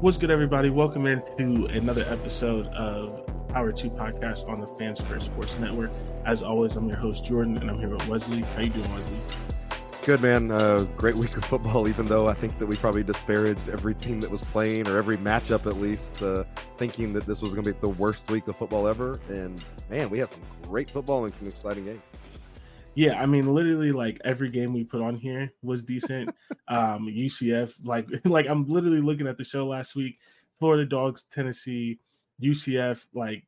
What's good, everybody? Welcome into another episode of Power 2 Podcast on the Fans First Sports Network. As always, I'm your host, Jordan, and I'm here with Wesley. How you doing, Wesley? Good, man. Uh, great week of football, even though I think that we probably disparaged every team that was playing, or every matchup at least, uh, thinking that this was going to be the worst week of football ever. And, man, we had some great football and some exciting games. Yeah, I mean, literally, like every game we put on here was decent. um, UCF, like, like I'm literally looking at the show last week. Florida Dogs, Tennessee, UCF, like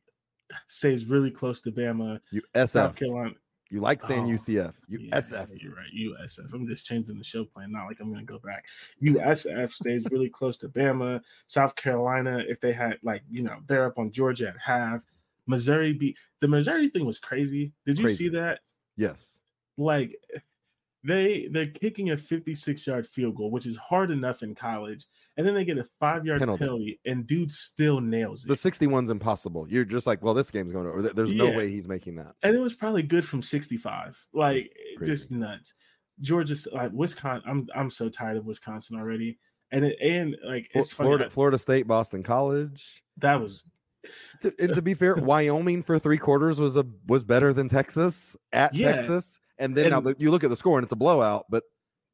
stays really close to Bama. You SF. South Carolina. You like saying Oh, UCF. Yeah, USF. You're right. USF. I'm just changing the show plan. Not like I'm going to go back. USF stays really close to Bama. South Carolina, if they had, like, you know, they're up on Georgia at half. Missouri beat the Missouri thing was crazy. Did you Crazy. see that? Yes. Like, they they're kicking a 56 yard field goal, which is hard enough in college, and then they get a five yard Penalty. penalty. and dude still nails it. The 61's impossible. You're just like, well, this game's going over. There- There's no Yeah. way he's making that. and it was probably good from 65 like eh, just nuts georgia like wisconsin i'm i'm so tired of wisconsin already and it and like it's funny, Florida, Florida State, Boston College. that was To, and to be fair, Wyoming for three quarters was a was better than Texas at Yeah. Texas. And then now And- the, you look at the score and it's a blowout, but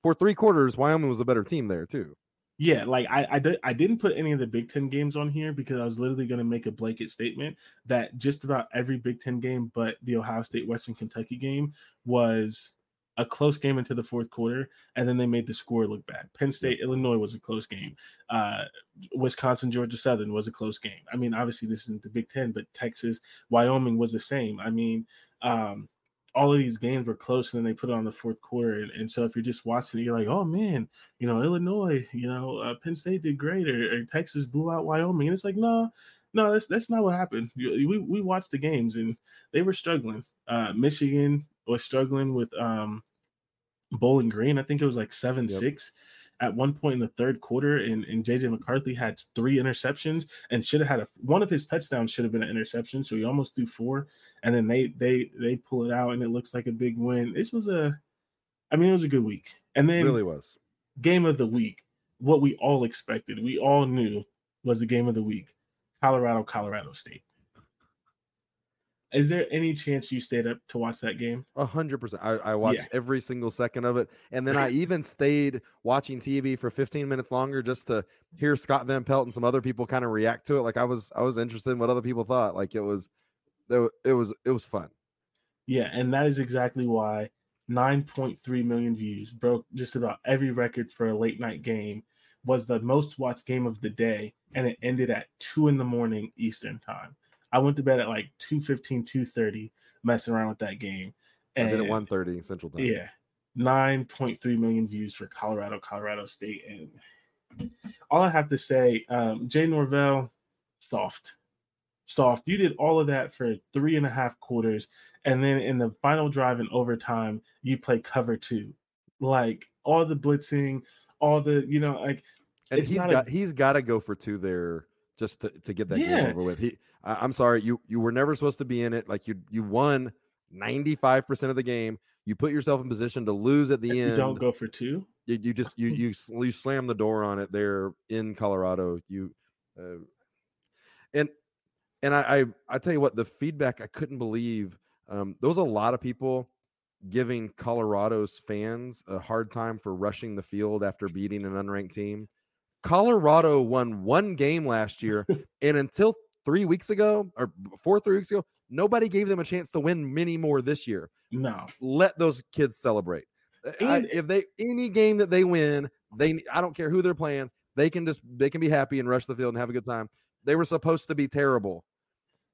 for three quarters, Wyoming was a better team there too. yeah like i I, did, I didn't put any of the big ten games on here because i was literally going to make a blanket statement that just about every big ten game but the ohio state western kentucky game was a close game into the fourth quarter and then they made the score look bad. Penn state illinois was a close game. Uh wisconsin georgia southern was a close game. I mean obviously this isn't the big ten but texas wyoming was the same. I mean um all of these games were close and then they put it on the fourth quarter and, and so if you're just watching it you're like oh man you know illinois you know uh, penn state did great or, or texas blew out wyoming and it's like no no that's that's not what happened. We, we watched the games and they were struggling. Uh michigan was struggling with um bowling green i think it was like seven Yep. six at one point in the third quarter and, and jj mccarthy had three interceptions and should have had a one of his touchdowns should have been an interception so he almost threw four and then they they they pull it out and it looks like a big win this was a i mean it was a good week and then really was. game of the week what we all expected we all knew was the game of the week colorado colorado state is there any chance you stayed up to watch that game A hundred percent. I, I watched every single second of it, and then I even stayed watching TV for 15 minutes longer just to hear Scott Van Pelt and some other people kind of react to it. Like I was, I was interested in what other people thought. Like it was, it was, it was fun. Yeah, and that is exactly why 9.3 million views broke just about every record for a late night game, was the most watched game of the day, and it ended at 2 in the morning Eastern time. I went to bed at like 2.15, 2.30, messing around with that game. And then at 1:30 Central Time. Yeah, 9.3 million views for Colorado, Colorado State. And all I have to say, um, Jay Norvell, soft. Soft. You did all of that for three and a half quarters. And then in the final drive in overtime, you play cover two. Like all the blitzing, all the, you know, like and he's not a- got he's got to go for two there just to, to get that Yeah. game over with. He, I, I'm sorry, you you were never supposed to be in it. Like you you won 95 percent of the game. You put yourself in position to lose at the if end. you don't go for two. you, you just you you you slam the door on it there in Colorado. You uh, and and I, I I tell you what, the feedback I couldn't believe. Um, there was a lot of people giving Colorado's fans a hard time for rushing the field after beating an unranked team. Colorado won one game last year, and until three weeks ago or four, three weeks ago, nobody gave them a chance to win many more this year. No, let those kids celebrate. I, if they any game that they win, they I don't care who they're playing, they can just they can be happy and rush the field and have a good time. They were supposed to be terrible,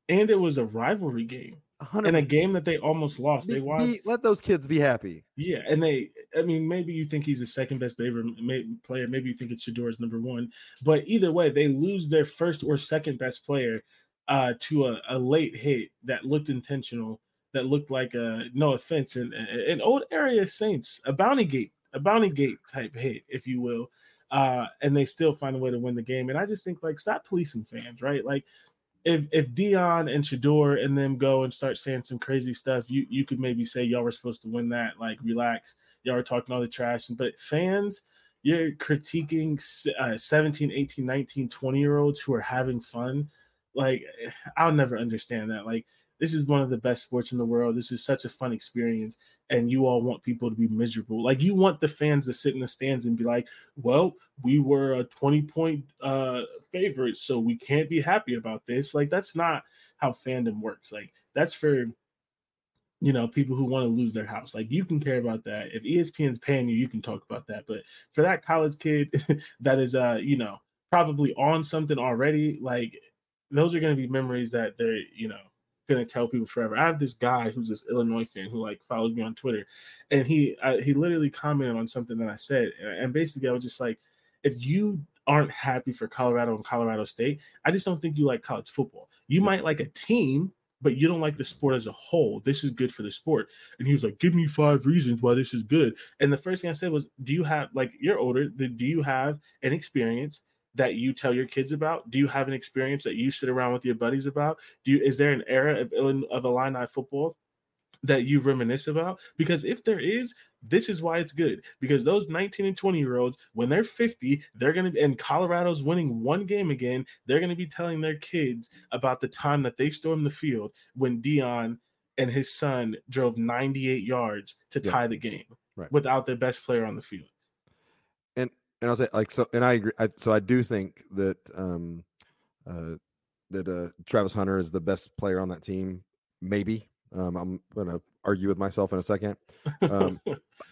and it was a rivalry game. 100%. in a game that they almost lost. They won. Be, let those kids be happy. Yeah, and they. I mean, maybe you think he's the second best player. Maybe you think it's Shedeur's number one. But either way, they lose their first or second best player uh, to a, a late hit that looked intentional. That looked like a no offense, an, an old area Saints, a bounty gate, a bounty gate type hit, if you will. Uh, and they still find a way to win the game. And I just think like stop policing fans, right? Like if if Deion and Shedeur and them go and start saying some crazy stuff, you you could maybe say y'all were supposed to win that. Like relax, y'all are talking all the trash. But fans, you're critiquing uh, 17, 18, 19, 20 year olds who are having fun. Like I'll never understand that. Like this is one of the best sports in the world. This is such a fun experience, and you all want people to be miserable. Like you want the fans to sit in the stands and be like, "Well, we were a twenty point uh, favorite, so we can't be happy about this." Like that's not how fandom works. Like that's for you know people who want to lose their house. Like you can care about that. If ESPN's paying you, you can talk about that. But for that college kid that is uh you know probably on something already, like those are going to be memories that they're you know gonna tell people forever. I have this guy who's this Illinois fan who like follows me on Twitter, and he I, he literally commented on something that I said, and basically I was just like, if you aren't happy for Colorado and Colorado State, I just don't think you like college football. You might like a team, but you don't like the sport as a whole. This is good for the sport. And he was like, Give me five reasons why this is good. And the first thing I said was, Do you have, like, you're older, do you have an experience that you tell your kids about? Do you have an experience that you sit around with your buddies about? Do you is there an era of of Illini football that you reminisce about? Because if there is, this is why it's good. Because those 19 and 20 year olds, when they're 50, they're gonna and Colorado's winning one game again, they're gonna be telling their kids about the time that they stormed the field when Deion and his son drove 98 yards to yeah. tie the game right. without their best player on the field and I'll say like so, and I agree. I, so I do think that um, uh, that uh, Travis Hunter is the best player on that team. Maybe um, I'm gonna argue with myself in a second. Um,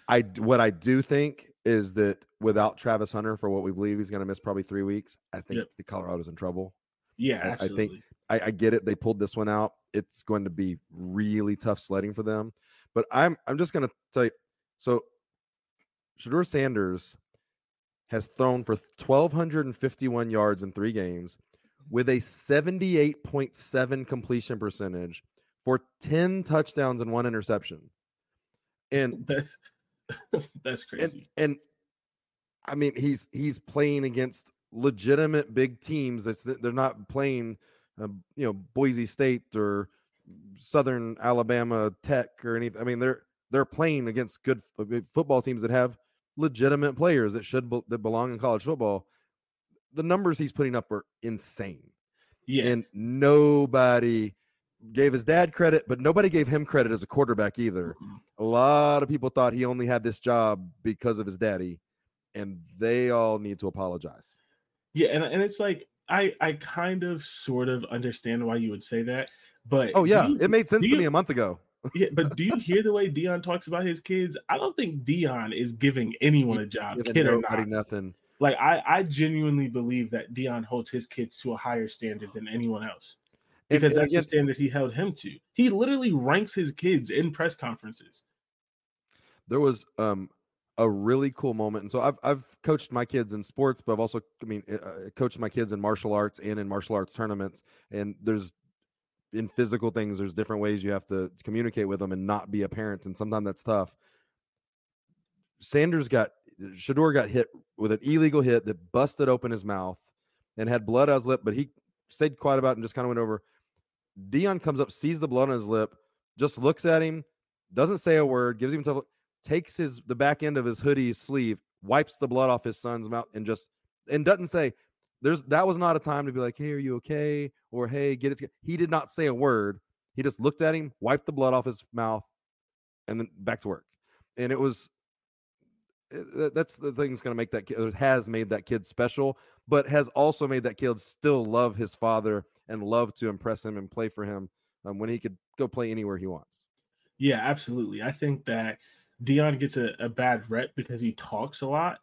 I what I do think is that without Travis Hunter for what we believe he's going to miss probably three weeks, I think yep. the Colorado's in trouble. Yeah, I, I think I, I, get it. They pulled this one out. It's going to be really tough sledding for them. But I'm I'm just going to tell you. So, Shedeur Sanders has thrown for 1,251 yards in three games with a 78.7 completion percentage for 10 touchdowns and one interception. And that's, that's crazy. And, and I mean, he's he's playing against legitimate big teams. That's they're not playing, uh, you know, Boise State or Southern Alabama Tech or anything. I mean, they're they're playing against good football teams that have legitimate players that should be, that belong in college football. The numbers he's putting up are insane. Yeah. And nobody gave his dad credit, but nobody gave him credit as a quarterback either. Mm-hmm. A lot of people thought he only had this job because of his daddy, and they all need to apologize. Yeah, and, and it's like I I kind of sort of understand why you would say that, but oh yeah, you, it made sense to you, me a month ago yeah, but do you hear the way Deion talks about his kids? I don't think Deion is giving anyone a job, kid or not. Nothing. Like I, I genuinely believe that Deion holds his kids to a higher standard than anyone else because and, and that's the standard he held him to. He literally ranks his kids in press conferences. There was um a really cool moment, and so I've I've coached my kids in sports, but I've also I mean uh, coached my kids in martial arts and in martial arts tournaments. And there's in physical things, there's different ways you have to communicate with them and not be a parent, and sometimes that's tough. Sanders got Shedeur got hit with an illegal hit that busted open his mouth and had blood on his lip, but he stayed quiet about it and just kind of went over. Deion comes up, sees the blood on his lip, just looks at him, doesn't say a word, gives himself takes his the back end of his hoodie sleeve, wipes the blood off his son's mouth, and just and doesn't say, there's that was not a time to be like, "Hey, are you okay?" or "Hey, get it." Together. He did not say a word. He just looked at him, wiped the blood off his mouth, and then back to work. And it was eh, that's the thing that's going to make that kid has made that kid special, but has also made that kid still love his father and love to impress him and play for him um, when he could go play anywhere he wants. Yeah, absolutely. I think that Deion gets a, a bad rep because he talks a lot,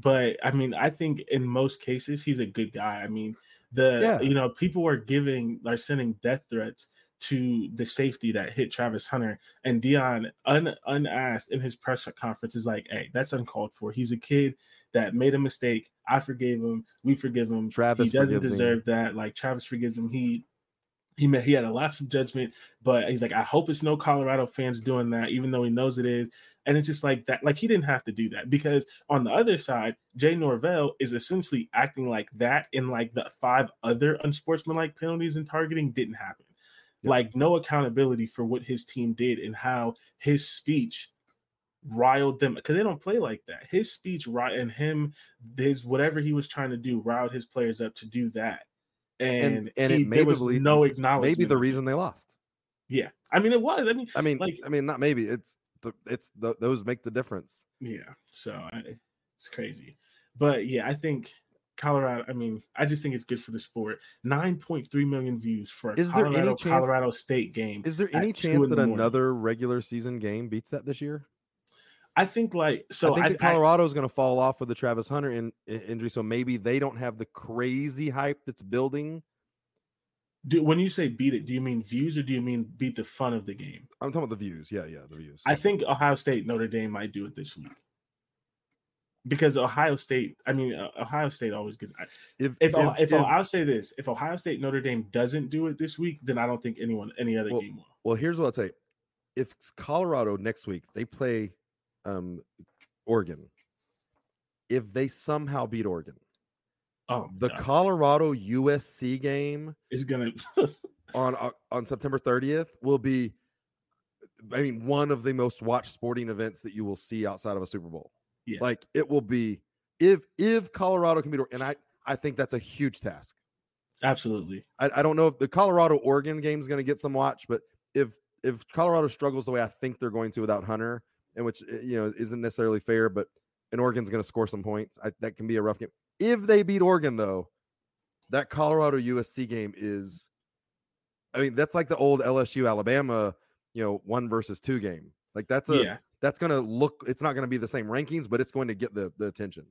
but I mean, I think in most cases he's a good guy. I mean, the yeah. you know people are giving are sending death threats to the safety that hit Travis Hunter. And Deion un, unasked in his press conference, is like, hey, that's uncalled for. He's a kid that made a mistake. I forgave him. We forgive him. Travis he doesn't deserve him. that. Like Travis forgives him. He he met, he had a lapse of judgment, but he's like, I hope it's no Colorado fans doing that, even though he knows it is. And it's just like that, like he didn't have to do that because on the other side, Jay Norvell is essentially acting like that in like the five other unsportsmanlike penalties and targeting didn't happen like no accountability for what his team did and how his speech riled them because they don't play like that. His speech right and him, his whatever he was trying to do, riled his players up to do that. And and, and he, it there was no acknowledgement. Maybe the reason they lost. Yeah, I mean it was. I mean, I mean, like, I mean, not maybe. It's the it's the, those make the difference. Yeah, so I, it's crazy, but yeah, I think Colorado. I mean, I just think it's good for the sport. Nine point three million views for a is Colorado, there any chance, Colorado State game. Is there any chance that another regular season game beats that this year? I think like so. I think Colorado is going to fall off with the Travis Hunter in, in, injury, so maybe they don't have the crazy hype that's building. Do when you say beat it, do you mean views or do you mean beat the fun of the game? I'm talking about the views. Yeah, yeah, the views. I think Ohio State Notre Dame might do it this week because Ohio State, I mean, uh, Ohio State always gets. If if, if, if, if I'll say this, if Ohio State Notre Dame doesn't do it this week, then I don't think anyone any other well, game will. Well, here's what I'll say: if Colorado next week they play um, Oregon, if they somehow beat Oregon, oh, the God. Colorado USC game is gonna on uh, on September 30th will be. I mean, one of the most watched sporting events that you will see outside of a Super Bowl. Yeah. Like it will be if if Colorado can beat and I I think that's a huge task. Absolutely. I, I don't know if the Colorado Oregon game is going to get some watch, but if if Colorado struggles the way I think they're going to without Hunter, and which eh, you know isn't necessarily fair, but and Oregon's going to score some points, I, that can be a rough game. If they beat Oregon, though, that Colorado USC game is, I mean, that's like the old LSU Alabama, you know, one versus two game. Like that's a yeah that's going to look it's not going to be the same rankings but it's going to get the, the attention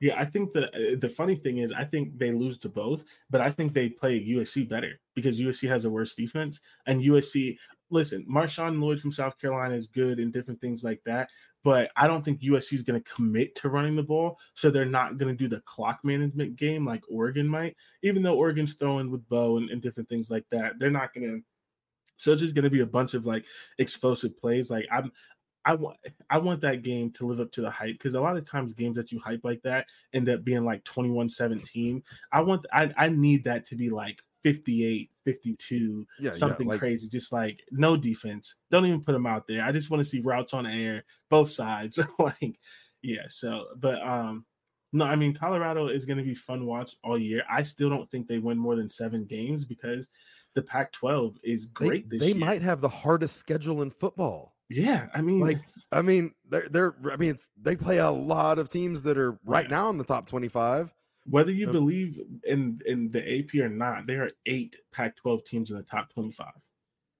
yeah i think the uh, the funny thing is i think they lose to both but i think they play usc better because usc has a worse defense and usc listen marshawn lloyd from south carolina is good and different things like that but i don't think usc is going to commit to running the ball so they're not going to do the clock management game like oregon might even though oregon's throwing with bo and, and different things like that they're not going to so it's just going to be a bunch of like explosive plays. Like I'm, I want I want that game to live up to the hype because a lot of times games that you hype like that end up being like 21-17. I want I, I need that to be like 58, 52, yeah, something yeah, like, crazy. Just like no defense. Don't even put them out there. I just want to see routes on air, both sides. like, yeah. So, but um, no, I mean Colorado is going to be fun watch all year. I still don't think they win more than seven games because the Pac-12 is great they, they might have the hardest schedule in football. Yeah, I mean, like, I mean, they're they're. I mean, it's they play a lot of teams that are right yeah. now in the top twenty-five. Whether you believe in in the AP or not, there are eight Pac-12 teams in the top twenty-five,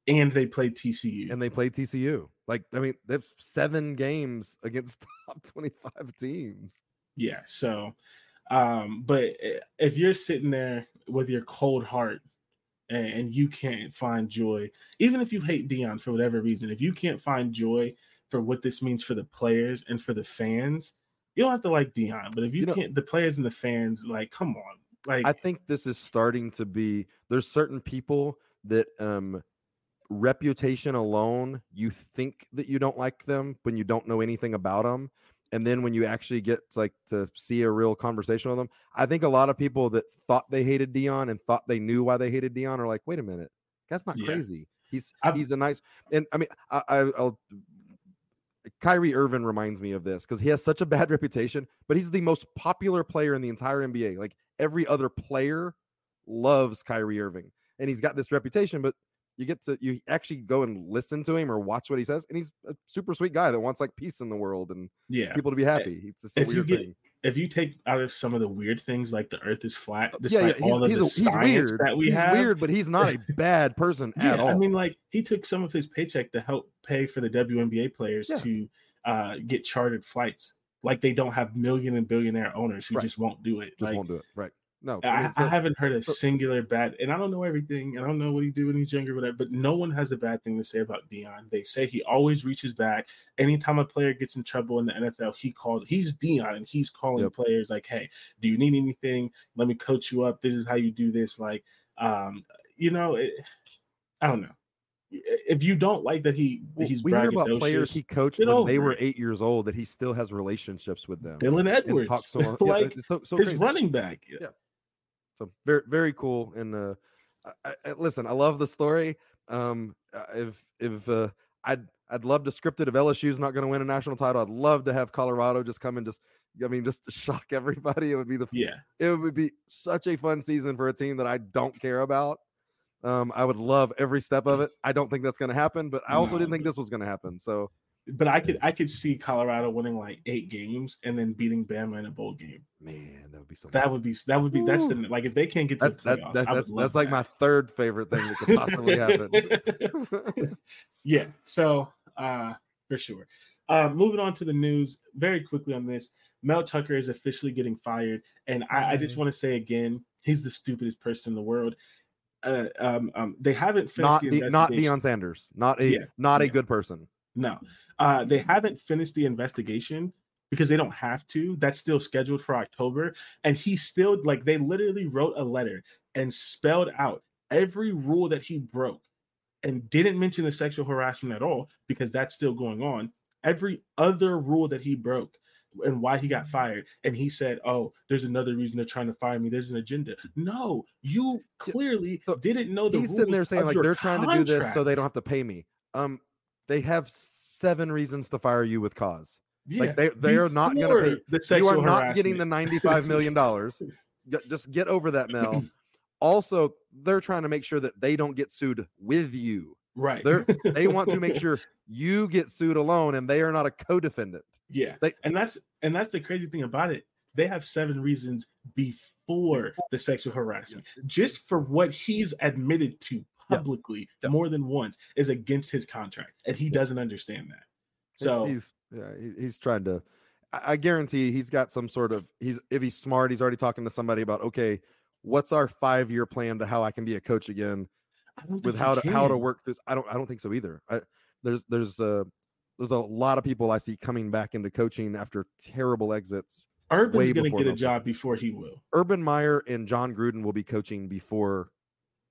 and they play TCU. And they play TCU. Like, I mean, they've seven games against top twenty-five teams. Yeah. So, um, but eh, if you're sitting there with your cold heart and, and you can't find joy, even if you hate Deion for whatever reason, if you can't find joy for what this means for the players and for the fans, you don't have to like Deion, But if you, you can't, the players and the fans, like, come on. Like, I think this is starting to be. There's certain people that um reputation alone, you think that you don't like them when you don't know anything about them and then when you actually get like to see a real conversation with them, I think a lot of people that thought they hated Deion and thought they knew why they hated Deion are like, wait a minute, that's not yeah. crazy. He's I've, he's a nice and I mean I, I will Kyrie Irving reminds me of this because he has such a bad reputation, but he's the most popular player in the entire NBA. Like every other player loves Kyrie Irving, and he's got this reputation. But you get to you actually go and listen to him or watch what he says, and he's a super sweet guy that wants like peace in the world and yeah, people to be eh, happy. It's just a if weird get thing. If you take out of some of the weird things like the Earth is flat, Uh, Yeah, yeah, he's, all of he's, the a, he's science weird. that we he's have, weird, but he's not a bad person yeah, at all. I mean, like he took some of his paycheck to help pay for the WNBA players Yeah. to uh, get chartered flights. Like they don't have million and billionaire owners who Right. just won't do it. just like, won't do it. Right? No, I, I haven't heard a so- singular bad, and I don't know everything. and I don't know what he do when he's younger, whatever. But no one has a bad thing to say about Deion. They say he always reaches back. Anytime a player gets in trouble in the NFL, he calls. He's Deion, and he's calling Yep. players like, "Hey, do you need anything? Let me coach you up. This is how you do this." Like, um, you know, it, I don't know. If you don't like that, he Well, he's we hear about players he coached when they were eight years old that he still has relationships with them. Dylan Edwards, talks them. Yeah, like so, so his crazy. running back. Yeah. So very very cool. And uh, I, I, listen, I love the story. Um, uh, if if uh, I'd I'd love to script it if LSU's not going to win a national title. I'd love to have Colorado just come and just I mean just to shock everybody. It would be the Yeah, it would be such a fun season for a team that I don't care about. Um, I would love every step of it. I don't think that's going to happen, but I also No. didn't think this was going to happen. So but I could I could see Colorado winning like eight games and then beating Bama in a bowl game. man, that would be so. That would be that would be that's the like if they can't get to that's the that, playoffs, that, I would that's, love that's like my third favorite thing that could possibly happen. yeah. So uh for sure. Uh moving on to the news very quickly on this. Mel Tucker is officially getting fired, and I, I just Mm-hmm. want to say again, he's the stupidest person in the world. Uh, um, um, they haven't finished not the the, not. Deion Sanders, not a Yeah, not a yeah. good person. No, uh, they haven't finished the investigation because they don't have to. That's still scheduled for October. And he still, like, they literally wrote a letter and spelled out every rule that he broke and didn't mention the sexual harassment at all because that's still going on. Every other rule that he broke and why he got fired. And he said, Oh, there's another reason they're trying to fire me. There's an agenda. No, you clearly So didn't know the He's sitting there saying like they're trying to do this so they don't have to pay me. Um, they have seven reasons to fire you with cause. Yeah, Like, they- they are not gonna before pay- the You are not getting the ninety-five million dollars. Just get over that, Mel. Also, they're trying to make sure that they don't get sued with you. right. They're they want to make sure you get sued alone, and they are not a co-defendant. Yeah, They- and that's and that's the crazy thing about it. They have seven reasons before the sexual harassment, just for what he's admitted to. Publicly Yeah. more than once is against his contract, and he doesn't understand that. So he's yeah, he's trying to. I guarantee he's got some sort of he's if he's smart, he's already talking to somebody about okay, what's our five year plan to how I can be a coach again with how to how to work this. I don't I don't think so either. I, there's there's a there's a lot of people I see coming back into coaching after terrible exits. Urban's going to get a job before he will. Urban Meyer and Jon Gruden will be coaching before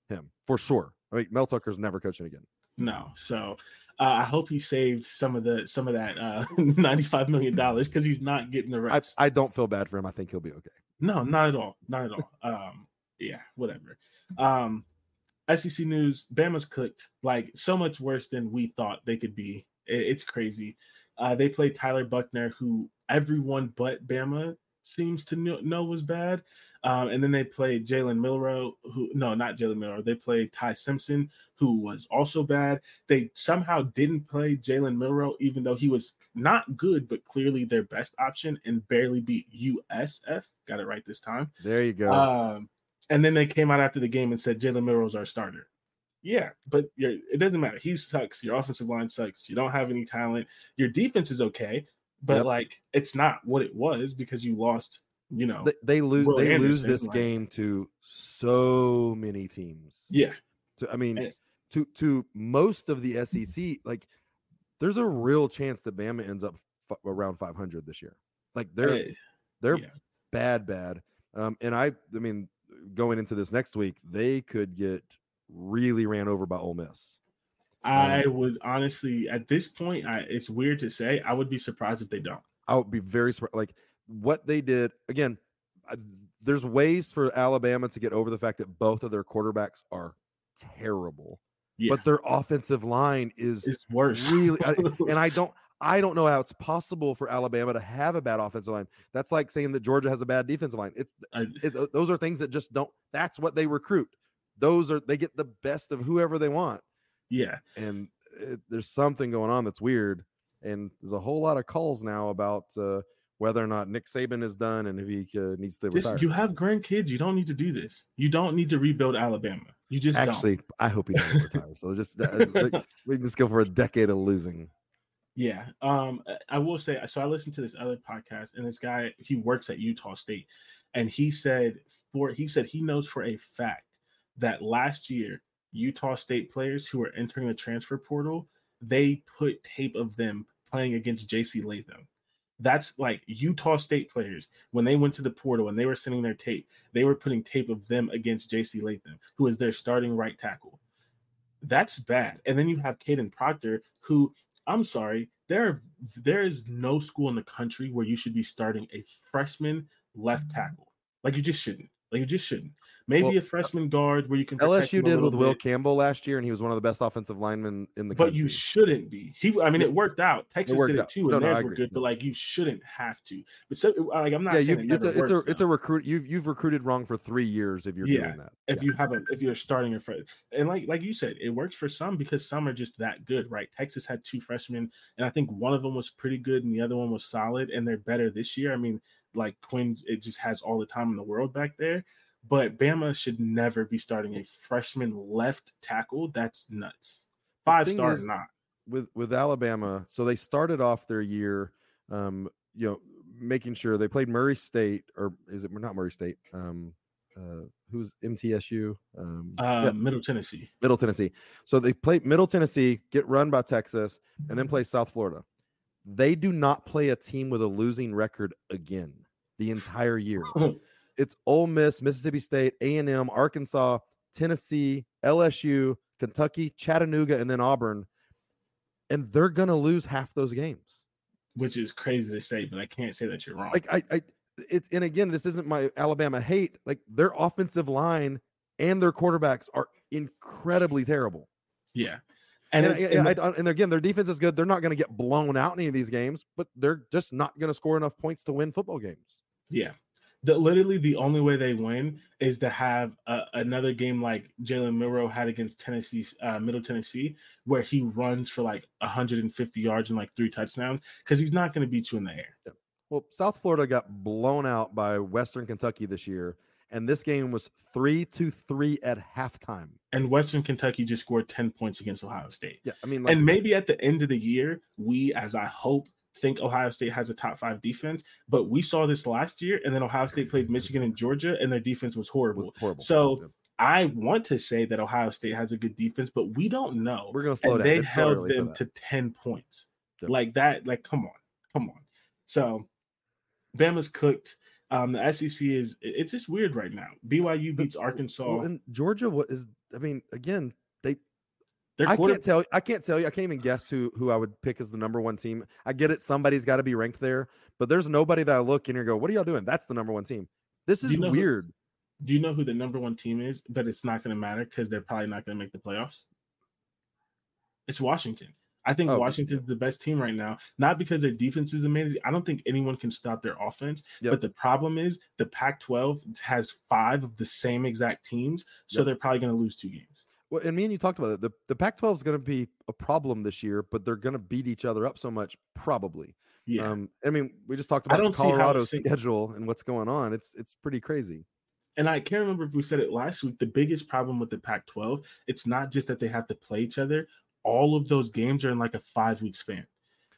him for sure. I mean, Mel Tucker's never coaching again. No, so uh, I hope he saved some of the some of that uh, ninety five million dollars because he's not getting the I, rest. I don't feel bad for him. I think he'll be okay. No, not at all. Not at all. Um, yeah, whatever. Um, SEC news: Bama's cooked. Like so much worse than we thought they could be. I- it's crazy. Uh, they played Tyler Buchner, who everyone but Bama seems to know, was bad. Um, and then they played Jalen Milroe, who no, not Jalen Milroe. They played Ty Simpson, who was also bad. They somehow didn't play Jalen Milroe, even though he was not good, but clearly their best option, and barely beat USF. Got it right this time. There you go. Um, and then they came out after the game and said Jalen Milroe's our starter. Yeah, but you're, it doesn't matter. He sucks. Your offensive line sucks. You don't have any talent. Your defense is okay, but Yep. like it's not what it was because you lost. You know, they, they lose Will they lose this like- game to so many teams. yeah, To, I mean, And- to to most of the SEC, like there's a real chance that Bama ends up f- around 500 this year. Like they're they're yeah. bad, bad. Um, and I, I mean, going into this next week, they could get really ran over by Ole Miss. I would honestly, at this point, I, it's weird to say. I would be surprised if they don't. I would be very surprised. Like what they did again. I, there's ways for Alabama to get over the fact that both of their quarterbacks are terrible, Yeah, but their offensive line is it's worse. really. I, and I don't. I don't know how it's possible for Alabama to have a bad offensive line. That's like saying that Georgia has a bad defensive line. It's it, those are things that just don't. That's what they recruit. Those are they get the best of whoever they want. Yeah, and it, there's something going on that's weird, and there's a whole lot of calls now about uh, whether or not Nick Saban is done and if he uh, needs to this, retire. You have grandkids. You don't need to do this. You don't need to rebuild Alabama. You just actually. Don't. I hope he doesn't retire. So just uh, we can just go for a decade of losing. Yeah. Um, I will say so I listened to this other podcast and this guy he works at Utah State and he said for he said he knows for a fact that last year Utah State players who are entering the transfer portal, they put tape of them playing against JC Latham. That's like Utah State players when they went to the portal and they were sending their tape, they were putting tape of them against JC Latham, who is their starting right tackle. That's bad. And then you have Kadyn Proctor, who I'm sorry, there there is no school in the country where you should be starting a freshman left mm-hmm. tackle. Like you just shouldn't. Like you just shouldn't. Maybe well, a uh, freshman guard where you can. LSU did with bit. Will Campbell last year, and he was one of the best offensive linemen in the. But country. you shouldn't be. He, I mean, it worked out. Texas it worked did it too, out. and no, theirs no, were good. But like, you shouldn't have to. But so, uh, like, I'm not yeah, saying it it's a it's a it's a recruit. You've you've recruited wrong for three years if you're yeah, doing that. If yeah. you have a if you're starting a fresh and like like you said, it works for some because some are just that good, right? Texas had two freshmen, and I think one of them was pretty good, and the other one was solid, and they're better this year. I mean, like Quinn, it just has all the time in the world back there. But Bama should never be starting a freshman left tackle. That's nuts. Five stars, not. With with Alabama, so they started off their year, um, you know, making sure they played Murray State, or is it not Murray State? Um, uh, who's MTSU? Um, uh, yeah. Middle Tennessee. Middle Tennessee. So they play Middle Tennessee, get run by Texas, and then play South Florida. They do not play a team with a losing record again the entire year. it's Ole Miss, Mississippi State, A&M, Arkansas, Tennessee, LSU, Kentucky, Chattanooga, and then Auburn. And they're gonna lose half those games. Which is crazy to say, but I can't say that you're wrong. Like I, I it's and again, this isn't my Alabama hate. Like their offensive line and their quarterbacks are incredibly terrible. Yeah. And, and, and, and, and, again, their defense is good. They're not going to get blown out in any of these games, but they're just not going to score enough points to win football games. Yeah the literally the only way they win is to have a, another game like Jalen Milroe had against Tennessee, uh, Middle Tennessee, where he runs for like 150 yards and like three touchdowns because he's not going to beat you in the air. Yeah. Well, South Florida got blown out by Western Kentucky this year, and this game was three to three at halftime. And Western Kentucky just scored 10 points against Ohio State. Yeah, I mean, like, and maybe at the end of the year, we, as I hope, think Ohio State has a top five defense, but we saw this last year, and then Ohio State played Michigan and Georgia, and their defense was horrible. Was horrible. So. I want to say that Ohio State has a good defense, but we don't know. We're going to slow and down. They held them to 10 points. Yep. Like that. Like, come on. Come on. So, Bama's cooked. Um, the SEC is it's just weird right now. BYU beats Arkansas. Well, and Georgia what is I mean, again, I can't tell. I can't tell you. I can't even guess who who I would pick as the number one team. I get it. Somebody's got to be ranked there, but there's nobody that I look in and go, "What are y'all doing?" That's the number one team. This is you know weird. Who, do you know who the number one team is? But it's not going to matter because they're probably not going to make the playoffs. It's Washington. I think oh, Washington's the best team right now, not because their defense is amazing. I don't think anyone can stop their offense. Yep. But the problem is the Pac 12 has five of the same exact teams. So yep. they're probably going to lose two games. Well, and me and you talked about it. The the Pac-12 is going to be a problem this year, but they're going to beat each other up so much, probably. Yeah. Um, I mean, we just talked about Colorado's schedule and what's going on. It's it's pretty crazy. And I can't remember if we said it last week. The biggest problem with the Pac-12, it's not just that they have to play each other. All of those games are in like a five-week span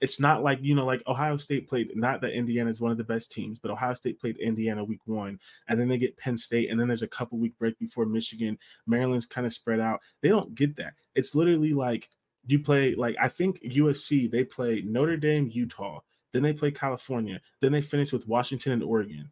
it's not like you know like ohio state played not that indiana is one of the best teams but ohio state played indiana week one and then they get penn state and then there's a couple week break before michigan. Maryland's kind of spread out. They don't get that. It's literally like you play like i think usc they play notre dame utah then they play california then they finish with washington and oregon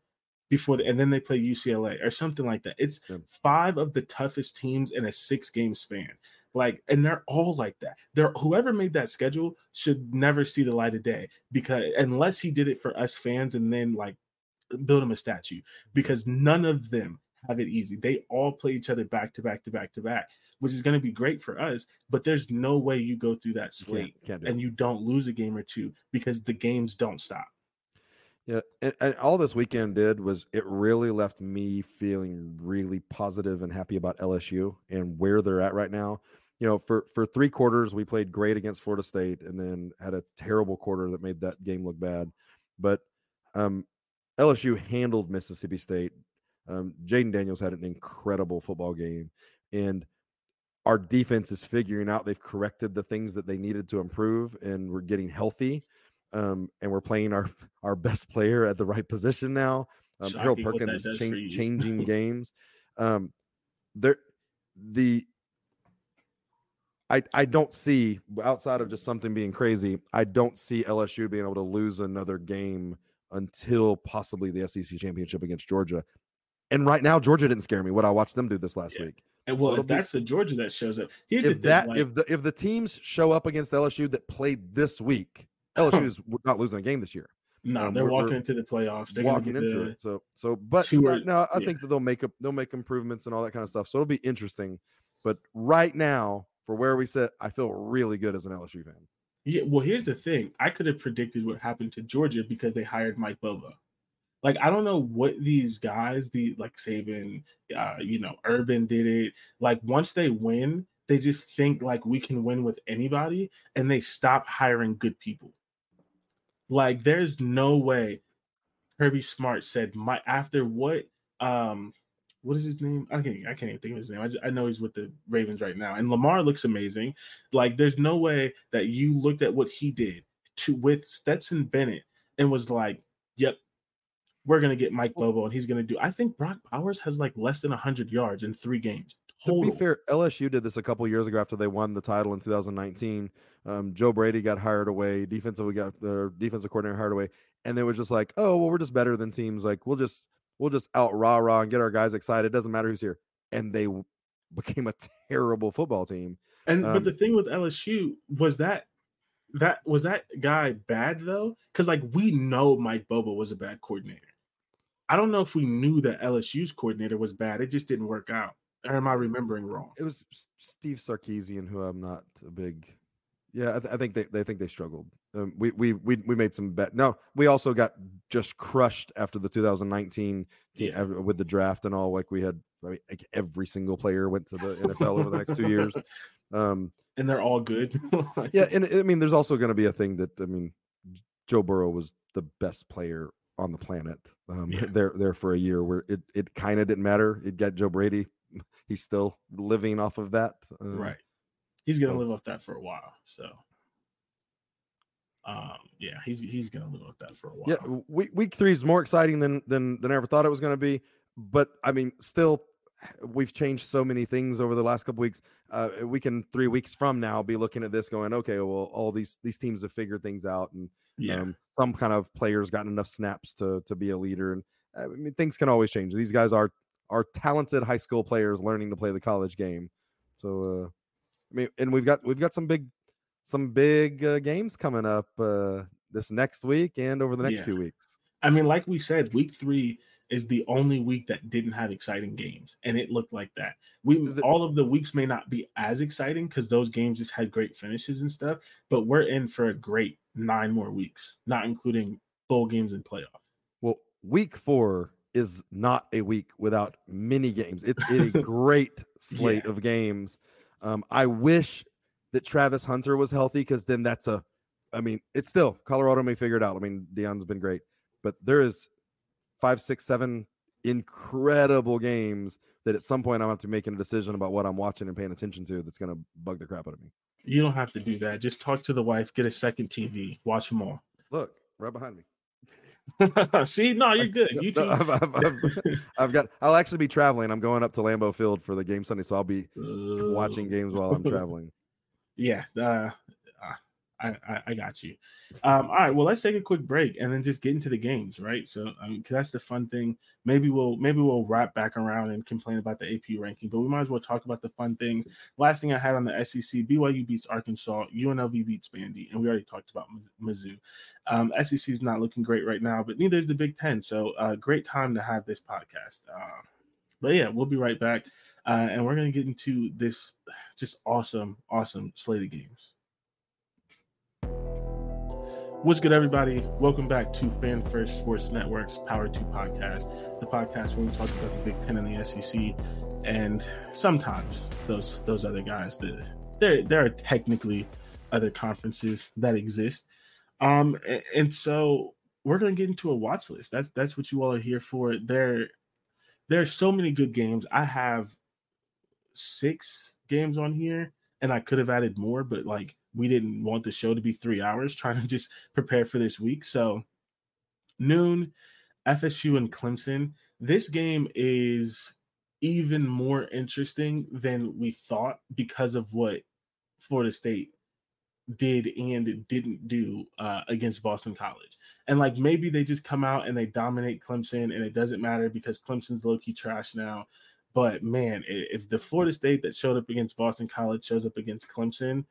before the, and then they play ucla or something like that it's yeah. five of the toughest teams in a six game span like, and they're all like that. They're whoever made that schedule should never see the light of day because unless he did it for us fans and then like build him a statue, because none of them have it easy. They all play each other back to back to back to back, which is going to be great for us. But there's no way you go through that slate can't, can't and you don't lose a game or two because the games don't stop. Yeah, and, and, all this weekend did was it really left me feeling really positive and happy about LSU and where they're at right now. you know, for for three quarters we played great against Florida State, and then had a terrible quarter that made that game look bad. But um, LSU handled Mississippi State. Um, Jayden Daniels had an incredible football game, and our defense is figuring out they've corrected the things that they needed to improve, and we're getting healthy. Um, and we're playing our our best player at the right position now. Um, Harold Perkins is cha- changing games. Um, there, the I I don't see outside of just something being crazy. I don't see LSU being able to lose another game until possibly the SEC championship against Georgia. And right now, Georgia didn't scare me. What I watched them do this last yeah. week. And well, so if that's be, the Georgia that shows up, here's if thing, that like, if the if the teams show up against LSU that played this week, LSU is not losing a game this year. No, um, they're walking into the playoffs. They're walking into the, it. So so, but or, no, I yeah. think that they'll make up they'll make improvements and all that kind of stuff. So it'll be interesting. But right now, for where we sit, I feel really good as an LSU fan. Yeah, well, here's the thing. I could have predicted what happened to Georgia because they hired Mike Bobo. Like, I don't know what these guys, the like Saban, uh, you know, Urban did it. Like, once they win, they just think like we can win with anybody, and they stop hiring good people. Like, there's no way Kirby Smart said my after what um what is his name? I can't I can't even think of his name. I, just, I know he's with the Ravens right now, and Lamar looks amazing. Like there's no way that you looked at what he did to with Stetson Bennett and was like, "Yep, we're gonna get Mike Bobo, and he's gonna do." I think Brock Bowers has like less than hundred yards in three games. Total. To be fair, LSU did this a couple years ago after they won the title in 2019. Um, Joe Brady got hired away, defensive we got the uh, defensive coordinator hired away, and they were just like, "Oh, well, we're just better than teams. Like we'll just." we'll just out rah rah and get our guys excited. It doesn't matter who's here. And they became a terrible football team. And um, but the thing with LSU was that that was that guy bad though? Because like we know Mike Bobo was a bad coordinator. I don't know if we knew that LSU's coordinator was bad. It just didn't work out. Or am I remembering wrong? It was Steve Sarkisian, who I'm not a big. Yeah, I, th- I think they, they think they struggled. Um, we, we we we made some bet. No, we also got just crushed after the 2019 team, yeah. with the draft and all. Like we had, I mean, like every single player went to the NFL over the next two years. Um, and they're all good. yeah, and I mean, there's also going to be a thing that I mean, Joe Burrow was the best player on the planet. Um, yeah. there there for a year where it it kind of didn't matter. It got Joe Brady. He's still living off of that. Um, right. He's gonna live off that for a while. So um, yeah, he's he's gonna live with that for a while. Yeah, week week three is more exciting than than than I ever thought it was gonna be. But I mean, still, we've changed so many things over the last couple weeks. Uh, we can three weeks from now be looking at this, going, okay, well, all these these teams have figured things out, and yeah, um, some kind of players gotten enough snaps to to be a leader, and I mean, things can always change. These guys are are talented high school players learning to play the college game. So, uh, I mean, and we've got we've got some big some big uh, games coming up uh, this next week and over the next yeah. few weeks. I mean, like we said, week three is the only week that didn't have exciting games, and it looked like that. We it, all of the weeks may not be as exciting because those games just had great finishes and stuff, but we're in for a great nine more weeks, not including bowl games and playoff. Well, week four is not a week without mini games. It's a great slate yeah. of games. Um, I wish that Travis Hunter was healthy because then that's a, I mean, it's still Colorado may figure it out. I mean, Deion's been great, but there is five, six, seven incredible games that at some point I'm have to making a decision about what I'm watching and paying attention to. That's going to bug the crap out of me. You don't have to do that. Just talk to the wife, get a second TV, watch them all. Look, right behind me. See, no, you're good. You no, I've, I've, I've, I've, got. I'll actually be traveling. I'm going up to Lambeau Field for the game Sunday, so I'll be uh, watching games while I'm traveling yeah, uh, uh, I, I, got you. Um, all right, well, let's take a quick break and then just get into the games, right? So, mean, that's the fun thing. Maybe we'll maybe we'll wrap back around and complain about the AP ranking, but we might as well talk about the fun things. Last thing I had on the SEC: BYU beats Arkansas, UNLV beats Vandy, and we already talked about Mizzou. Um, SEC is not looking great right now, but neither is the Big Ten. So, uh, great time to have this podcast. Uh, but yeah, we'll be right back. Uh, and we're to get into this just awesome, awesome slate of games. What's good, everybody? Welcome back to Fan First Sports Network's Power 2 podcast, the podcast where we talk about the Big Ten and the SEC, and sometimes those those other guys, the there there are technically other conferences that exist. Um, and, and so we're gonna get into a watch list. That's that's what you all are here for. There, there are so many good games. I have six games on here, and I could have added more, but like we didn't want the show to be three hours, trying to just prepare for this week. So noon, FSU and Clemson. This game is even more interesting than we thought because of what Florida State did and didn't do uh, against Boston College. And like maybe they just come out and they dominate Clemson and it doesn't matter because Clemson's low key trash now. But man, if the Florida State that showed up against Boston College shows up against Clemson,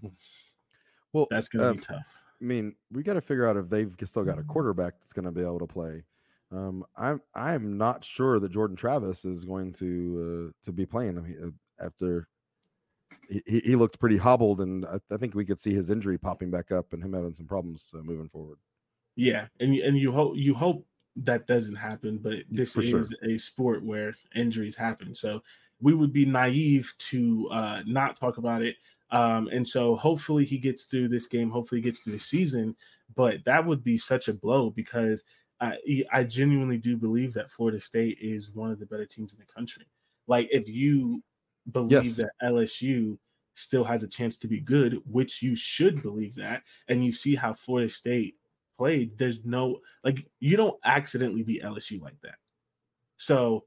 well, that's going to um, be tough. I mean, we got to figure out if they've still got a quarterback that's going to be able to play. Um, I'm I'm not sure that Jordan Travis is going to uh, to be playing them uh, after he, he looked pretty hobbled, and I, I, think we could see his injury popping back up and him having some problems uh, moving forward. Yeah, and and you hope you hope that doesn't happen, but this For is sure. a sport where injuries happen. So we would be naive to uh, not talk about it. Um, and so hopefully he gets through this game. Hopefully he gets through the season. But that would be such a blow because I, I genuinely do believe that Florida State is one of the better teams in the country. Like if you believe yes. that LSU still has a chance to be good, which you should believe that, and you see how Florida State played, there's no like you don't accidentally beat LSU like that. So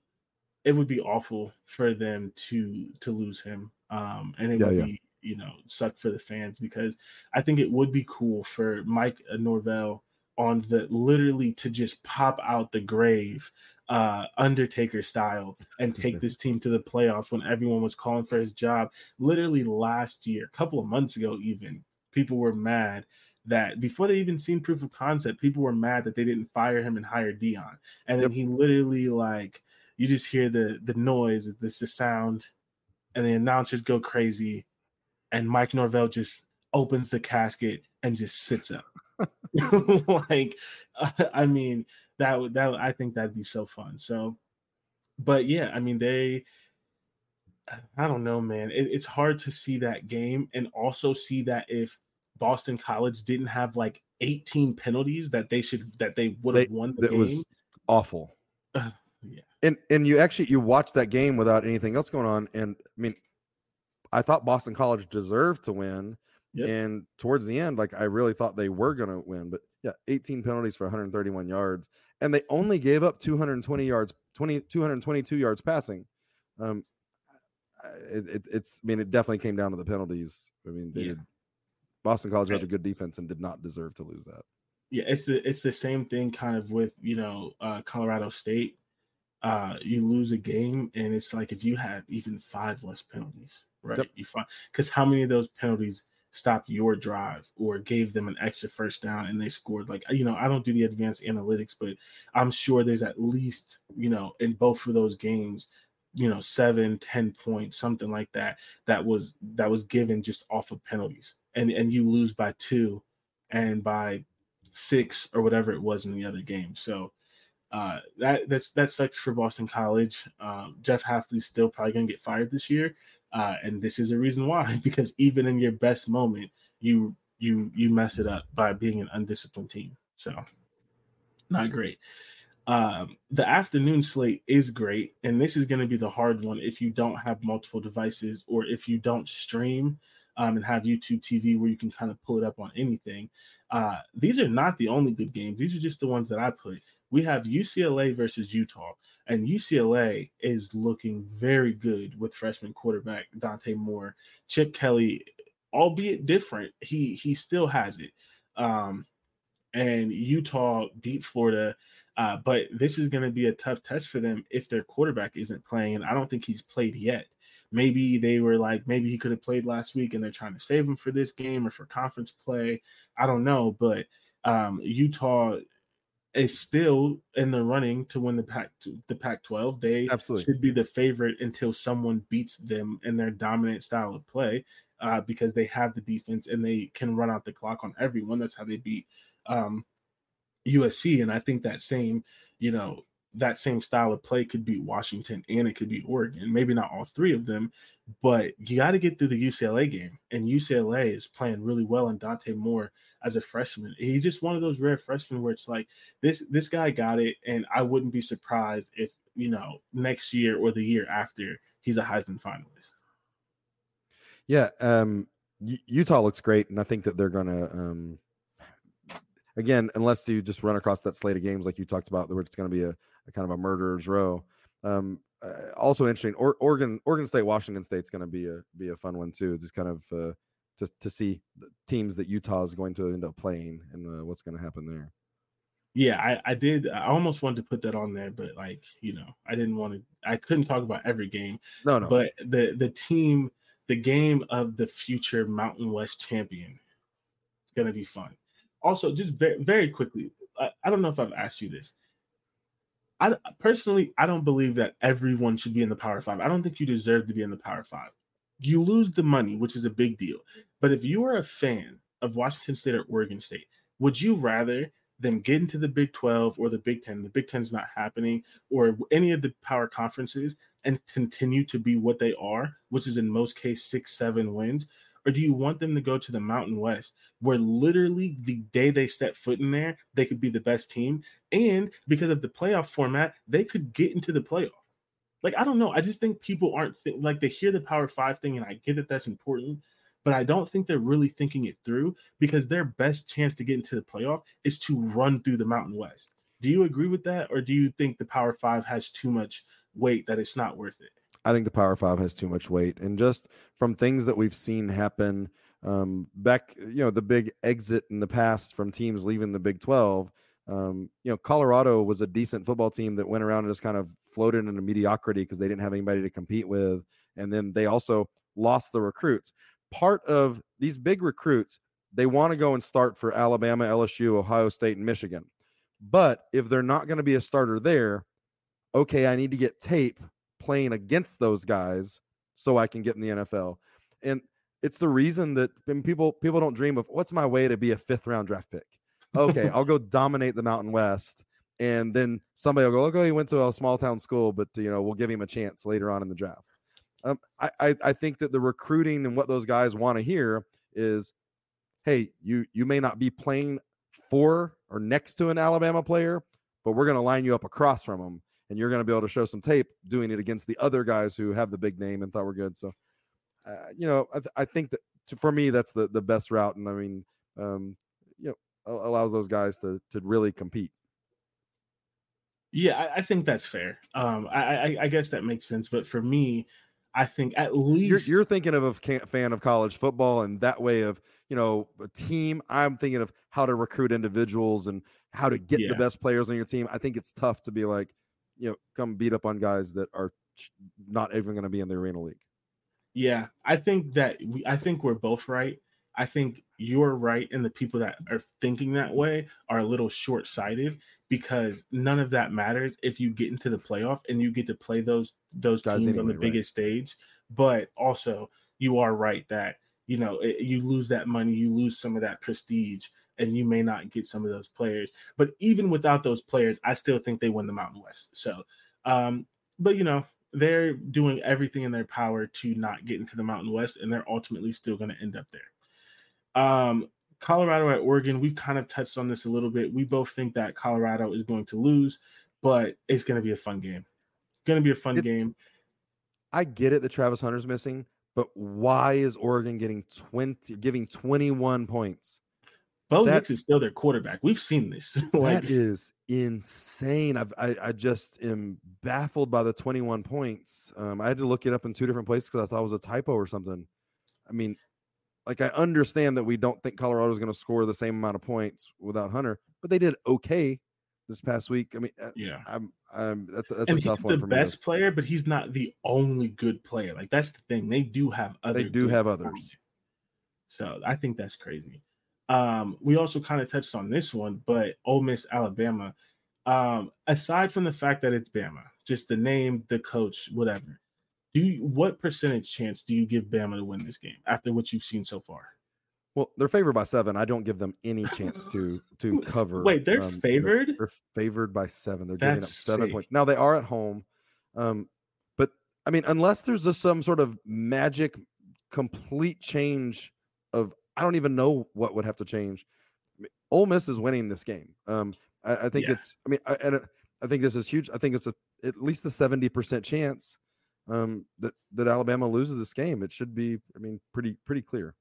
it would be awful for them to to lose him. Um and it yeah, would yeah. be, you know, suck for the fans because I think it would be cool for Mike Norvell on the literally to just pop out the grave uh, Undertaker style and take this team to the playoffs when everyone was calling for his job. Literally last year, a couple of months ago, even people were mad that before they even seen proof of concept, people were mad that they didn't fire him and hire Deion And then yep. he literally like you just hear the the noise, this the sound, and the announcers go crazy, and Mike Norvell just opens the casket and just sits up. like, I mean, that would that I think that'd be so fun. So, but yeah, I mean they. I don't know, man. It, it's hard to see that game and also see that if Boston College didn't have like 18 penalties that they should that they would have won the game. was awful. Uh, yeah. And and you actually you watch that game without anything else going on and I mean I thought Boston College deserved to win Yep. And towards the end, like I really thought they were going to win, but yeah, 18 penalties for 131 yards, and they only gave up 220 yards, 20 222 yards passing. Um, it, it, it's I mean it definitely came down to the penalties. I mean they yeah. did, Boston College had a good defense and did not deserve to lose that. Yeah, it's the it's the same thing kind of with you know uh, Colorado State. Uh, you lose a game, and it's like if you had even five less penalties, right? Yep. You find because how many of those penalties stopped your drive or gave them an extra first down and they scored like you know i don't do the advanced analytics but i'm sure there's at least you know in both of those games you know seven ten points something like that that was that was given just off of penalties and and you lose by two and by six or whatever it was in the other game so uh, that that's that sucks for Boston College. Um, Jeff Hafley's still probably gonna get fired this year, uh, and this is a reason why, because even in your best moment, you you you mess it up by being an undisciplined team. So not great. Um, the afternoon slate is great, and this is going to be the hard one if you don't have multiple devices or if you don't stream um, and have YouTube TV where you can kind of pull it up on anything. Uh, these are not the only good games. These are just the ones that I put. We have UCLA versus Utah. And UCLA is looking very good with freshman quarterback Dante Moore. Chip Kelly, albeit different, he he still has it. Um, and Utah beat Florida. Uh, but this is going to be a tough test for them if their quarterback isn't playing. And I don't think he's played yet. Maybe they were like, maybe he could have played last week and they're trying to save him for this game or for conference play. I don't know. But um, Utah is still in the running to win the Pac the Pac-12. They Absolutely. should be the favorite until someone beats them in their dominant style of play, uh, because they have the defense and they can run out the clock on everyone. That's how they beat um, USC, and I think that same, you know, that same style of play could beat Washington and it could beat Oregon. Maybe not all three of them, but you got to get through the UCLA game. And UCLA is playing really well. And Dante Moore as a freshman, he's just one of those rare freshmen where it's like this this guy got it, and I wouldn't be surprised if you know next year or the year after he's a Heisman finalist. Yeah, um, Utah looks great, and I think that they're gonna. Um, again, unless you just run across that slate of games like you talked about, where it's going to be a, a, kind of a murderer's row. Um, uh, also interesting. Or, Oregon, Oregon State, Washington State's going to be a be a fun one too. Just kind of uh, to to see the teams that Utah is going to end up playing and uh, what's going to happen there. Yeah, I, I did. I almost wanted to put that on there, but like you know, I didn't want to. I couldn't talk about every game. No, no. But the the team, the game of the future Mountain West champion, it's going to be fun. Also, just very very quickly, I, I don't know if I've asked you this. I personally, I don't believe that everyone should be in the Power Five. I don't think you deserve to be in the Power Five. You lose the money, which is a big deal. But if you are a fan of Washington State or Oregon State, would you rather them get into the Big 12 or the Big 10? The Big 10 is not happening, or any of the power conferences and continue to be what they are, which is in most case six, seven wins? Or do you want them to go to the Mountain West, where literally the day they step foot in there, they could be the best team? And because of the playoff format, they could get into the playoff. Like, I don't know. I just think people aren't th- like they hear the Power Five thing, and I get that that's important, but I don't think they're really thinking it through because their best chance to get into the playoff is to run through the Mountain West. Do you agree with that, or do you think the Power Five has too much weight that it's not worth it? I think the Power Five has too much weight, and just from things that we've seen happen um, back, you know, the big exit in the past from teams leaving the Big Twelve. Um, you know, Colorado was a decent football team that went around and just kind of floated into mediocrity because they didn't have anybody to compete with, and then they also lost the recruits. Part of these big recruits, they want to go and start for Alabama, LSU, Ohio State, and Michigan. But if they're not going to be a starter there, okay, I need to get tape playing against those guys so I can get in the NFL. And it's the reason that people people don't dream of what's my way to be a fifth round draft pick. Okay, I'll go dominate the Mountain West, and then somebody will go, "Okay, he went to a small town school, but you know we'll give him a chance later on in the draft." Um, I, I I think that the recruiting and what those guys want to hear is, "Hey, you you may not be playing for or next to an Alabama player, but we're going to line you up across from them, and you're going to be able to show some tape doing it against the other guys who have the big name and thought we're good. So, uh, you know, I, th- I think that to, for me, that's the, the best route. And I mean, um, you know, allows those guys to, to really compete. Yeah, I, I think that's fair. Um, I, I, I guess that makes sense. But for me, I think at least you're, you're thinking of a fan of college football and that way of you know a team. I'm thinking of how to recruit individuals and how to get yeah. the best players on your team. I think it's tough to be like, you know, come beat up on guys that are not even going to be in the arena league. Yeah, I think that we, I think we're both right. I think you're right, and the people that are thinking that way are a little short sighted because none of that matters if you get into the playoff and you get to play those those guys teams anyway, on the biggest right. stage. But also, you are right that you know it, you lose that money, you lose some of that prestige and you may not get some of those players. But even without those players, I still think they win the Mountain West. So, um, but you know, they're doing everything in their power to not get into the Mountain West, and they're ultimately still going to end up there. Um, Colorado at Oregon, we've kind of touched on this a little bit. We both think that Colorado is going to lose, but it's going to be a fun game. It's Going to be a fun it's, game. I get it that Travis Hunter's missing, but why is Oregon getting 20 giving 21 points? Bo Nix is still their quarterback. We've seen this. like, that is insane. I've, i I just am baffled by the 21 points. Um, I had to look it up in two different places because I thought it was a typo or something. I mean, like I understand that we don't think Colorado is going to score the same amount of points without Hunter, but they did okay this past week. I mean, uh, yeah, I'm, I'm that's that's and a tough one for me. The best player, but he's not the only good player. Like that's the thing. They do have other. They do have others. So I think that's crazy. Um, we also kind of touched on this one, but Ole Miss, Alabama. Um, aside from the fact that it's Bama, just the name, the coach, whatever. Do you, what percentage chance do you give Bama to win this game after what you've seen so far? Well, they're favored by seven. I don't give them any chance to to cover. Wait, they're um, favored. They're, favored by seven. They're giving up seven sick. points. Now they are at home, um, but I mean, unless there's just some sort of magic, complete change of I don't even know what would have to change. Ole Miss is winning this game. Um, I, I think yeah. it's. I mean, I, and I think this is huge. I think it's a at least a seventy percent chance um, that that Alabama loses this game. It should be. I mean, pretty pretty clear.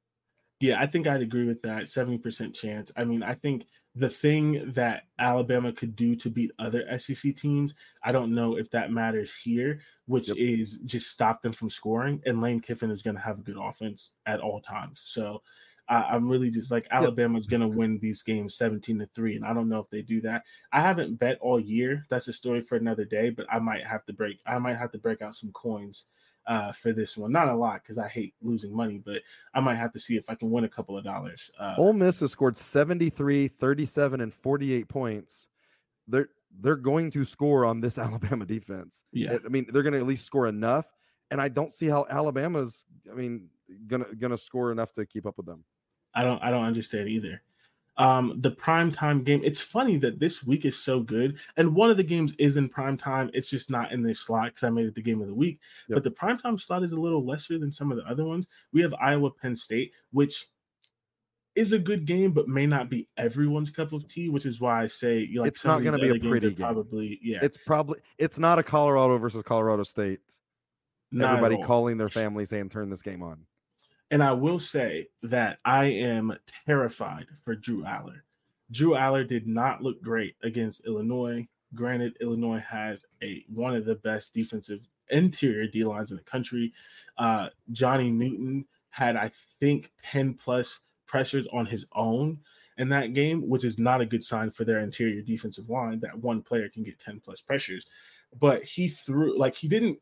Yeah, I think I'd agree with that. 70% chance. I mean, I think the thing that Alabama could do to beat other SEC teams, I don't know if that matters here, which yep. is just stop them from scoring. And Lane Kiffin is going to have a good offense at all times. So I, am really just like Alabama's going to win these games 17 to 3. And I don't know if they do that. I haven't bet all year. That's a story for another day, but I might have to break, I might have to break out some coins uh, for this one. Not a lot because I hate losing money, but I might have to see if I can win a couple of dollars. Uh, Ole Miss has scored 73, 37, and 48 points. They're they're going to score on this Alabama defense. Yeah, I mean they're going to at least score enough, and I don't see how Alabama's. I mean, gonna gonna score enough to keep up with them. I don't I don't understand either um, the prime time game. It's funny that this week is so good, and one of the games is in prime time. It's just not in this slot because I made it the game of the week. Yep. But the prime time slot is a little lesser than some of the other ones. We have Iowa Penn State, which is a good game, but may not be everyone's cup of tea. Which is why I say you know, like it's not going to be a pretty game. Probably, yeah. It's probably it's not a Colorado versus Colorado State. Not Everybody calling their family saying turn this game on. And I will say that I am terrified for Drew Allar. Drew Allar did not look great against Illinois. Granted, Illinois has a one of the best defensive interior D lines in the country. Uh, Johnny Newton had, I think, 10 plus pressures on his own in that game, which is not a good sign for their interior defensive line that one player can get 10 plus pressures. But he threw, like, he didn't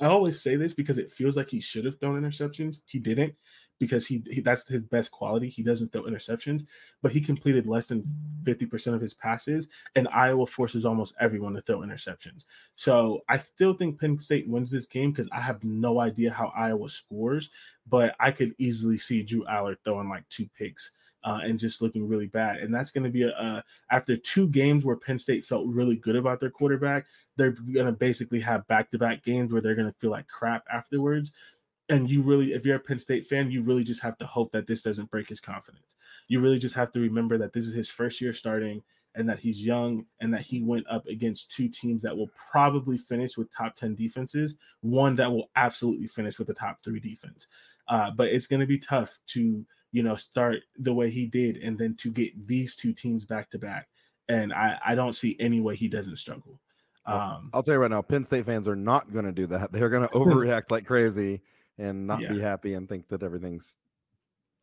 I always say this because it feels like he should have thrown interceptions. He didn't because he, he, that's his best quality. He doesn't throw interceptions, but he completed less than 50% of his passes and Iowa forces almost everyone to throw interceptions. So, I still think Penn State wins this game cuz I have no idea how Iowa scores, but I could easily see Drew Allar throwing like two picks uh, and just looking really bad. And that's going to be a, a, after two games where Penn State felt really good about their quarterback. They're going to basically have back to back games where they're going to feel like crap afterwards. And you really, if you're a Penn State fan, you really just have to hope that this doesn't break his confidence. You really just have to remember that this is his first year starting and that he's young and that he went up against two teams that will probably finish with top 10 defenses, one that will absolutely finish with the top three defense. Uh, but it's going to be tough to you know, start the way he did and then to get these two teams back to back. And I, I don't see any way he doesn't struggle. Um, I'll tell you right now, Penn State fans are not going to do that. They're going to overreact like crazy and not yeah. be happy and think that everything's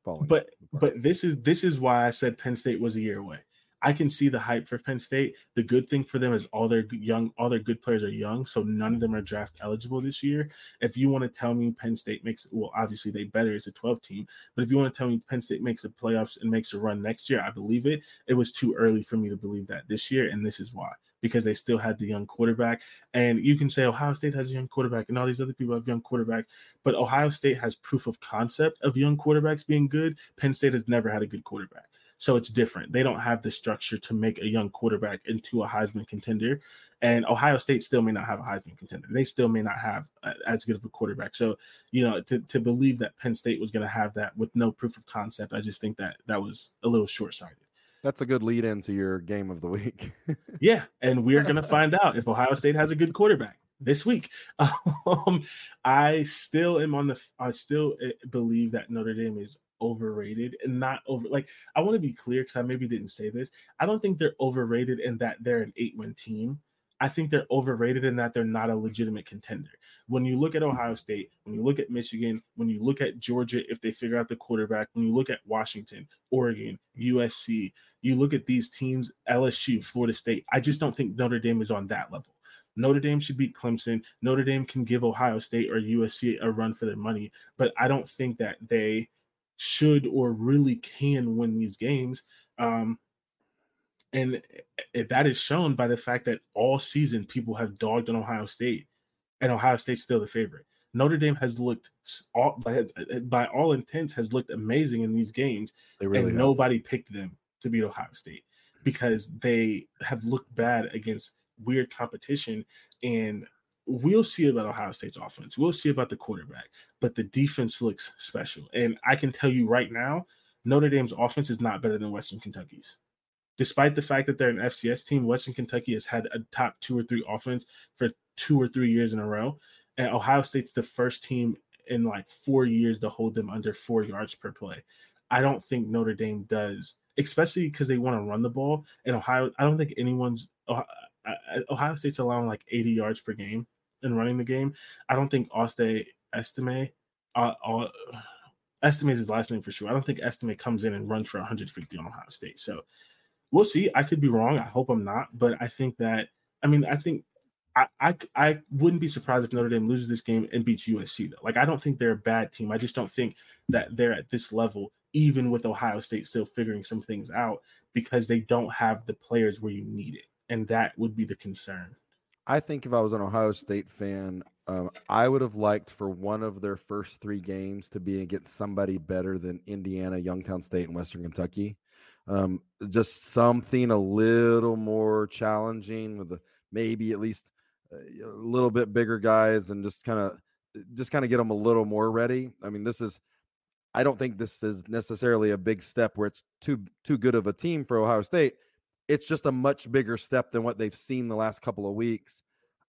falling. But but this is this is why I said Penn State was a year away. I can see the hype for Penn State. The good thing for them is all their young, all their good players are young, so none of them are draft eligible this year. If you want to tell me Penn State makes, well, obviously they better as a 12 team, but if you want to tell me Penn State makes the playoffs and makes a run next year, I believe it. It was too early for me to believe that this year, and this is why because they still had the young quarterback. And you can say Ohio State has a young quarterback and all these other people have young quarterbacks, but Ohio State has proof of concept of young quarterbacks being good. Penn State has never had a good quarterback. So it's different. They don't have the structure to make a young quarterback into a Heisman contender. And Ohio State still may not have a Heisman contender. They still may not have a, as good of a quarterback. So, you know, to, to believe that Penn State was going to have that with no proof of concept, I just think that that was a little short sighted. That's a good lead into your game of the week. yeah. And we're going to find out if Ohio State has a good quarterback this week. Um, I still am on the, I still eh, believe that Notre Dame is overrated and not over like I want to be clear because I maybe didn't say this. I don't think they're overrated in that they're an eight-win team. I think they're overrated in that they're not a legitimate contender. When you look at mm. Ohio State, when you look at Michigan, when you look at Georgia, if they figure out the quarterback, when you look at Washington, Oregon, USC, you look at these teams, LSU, Florida State, I just don't think Notre Dame is on that level. Notre Dame should beat Clemson. Notre Dame can give Ohio State or USC a run for their money, but I don't think that they should or really can win these games. Um, and eh, eh, eh, that is shown by the fact that all season people have dogged on Ohio State, and Ohio State's still the favorite. Notre Dame has looked all, by all intents has looked amazing in these games, really and have. nobody picked them to beat Ohio State because they have looked bad against weird competition. And we'll see about Ohio State's offense. We'll see about the quarterback, but the defense looks special. And I can tell you right now, Notre Dame's offense is not better than Western Kentucky's. Despite the fact that they're an FCS team, Western Kentucky has had a top two or three offense for two or three years in a row. And Ohio State's the first team in like four years to hold them under four yards per play. I don't think Notre Dame does, especially because they want to run the ball. And Ohio, I don't think anyone's uh, Ohio State's allowing like 80 yards per game in running the game. I don't think Auste Estime, uh, uh, Estime is his last name for sure. I don't think Estime comes in and runs for 150 on Ohio State. So we'll see. I could be wrong. I hope I'm not, but I think that I mean I think I, I I wouldn't be surprised if Notre Dame loses this game and beats USC though. Like I don't think they're a bad team. I just don't think that they're at this level, even with Ohio State still figuring some things out, because they don't have the players where you need it, and that would be the concern. I think if I was an Ohio State fan, um, I would have liked for one of their first three games to be against somebody better than Indiana, Youngstown State, and Western Kentucky. Um, just something a little more challenging with maybe at least a little bit bigger guys and just kind of just kind of get them a little more ready. I mean, this is I don't think this is necessarily a big step where it's too too good of a team for Ohio State it's just a much bigger step than what they've seen the last couple of weeks.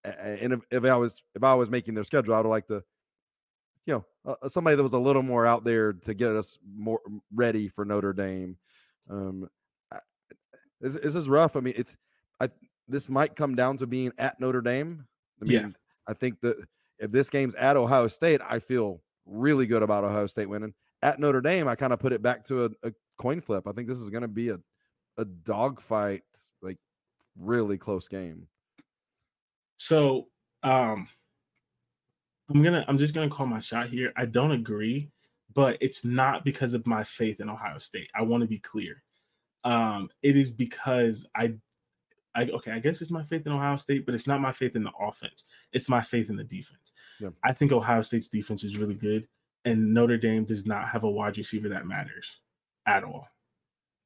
And if, if I was if I was making their schedule, I would like to, you know, uh, somebody that was a little more out there to get us more ready for Notre Dame. Um, this, this is rough. I mean, it's I this might come down to being at Notre Dame. I mean, yeah. I think that if this game's at Ohio State, I feel really good about Ohio State winning. At Notre Dame, I kind of put it back to a, a coin flip. I think this is going to be a a dogfight, like really close game. So, um, I'm gonna, I'm just gonna call my shot here. I don't agree, but it's not because of my faith in Ohio State. I want to be clear. Um, it is because I, I okay, I guess it's my faith in Ohio State, but it's not my faith in the offense. It's my faith in the defense. Yeah. I think Ohio State's defense is really good, and Notre Dame does not have a wide receiver that matters at all.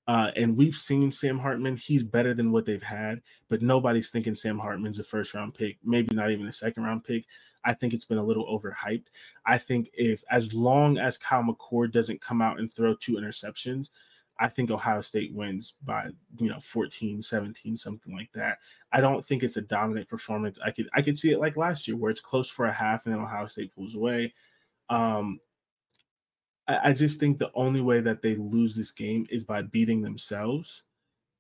Uh, and we've seen Sam Hartman. He's better than what they've had, but nobody's thinking Sam Hartman's a first round pick, maybe not even a second round pick. I think it's been a little overhyped. I think if, as long as Kyle McCord doesn't come out and throw two interceptions, I think Ohio State wins by, you know, 14, 17, something like that. I don't think it's a dominant performance. I could I could see it like last year where it's close for a half and then Ohio State pulls away. Um, I, I just think the only way that they lose this game is by beating themselves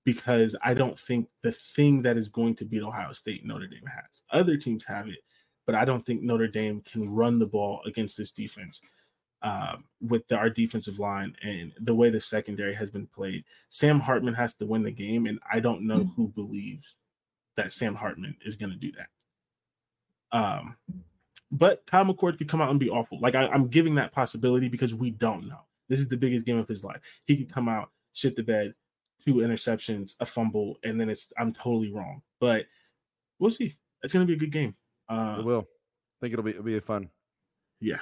because I don't think the thing that is going to beat Ohio State Notre Dame has. Other teams have it, but I don't think Notre Dame can run the ball against this defense uh, with the, our defensive line and the way the secondary has been played. Sam Hartman has to win the game, and I don't know who believes that Sam Hartman is going to do that. Um, but Kyle McCord could come out and be awful. Like I, am giving that possibility because we don't know. This is the biggest game of his life. He could come out, shit the bed, two interceptions, a fumble, and then it's I'm totally wrong. But we'll see. It's gonna be a good game. Uh, it will. I think it'll be it'll be fun. Yeah.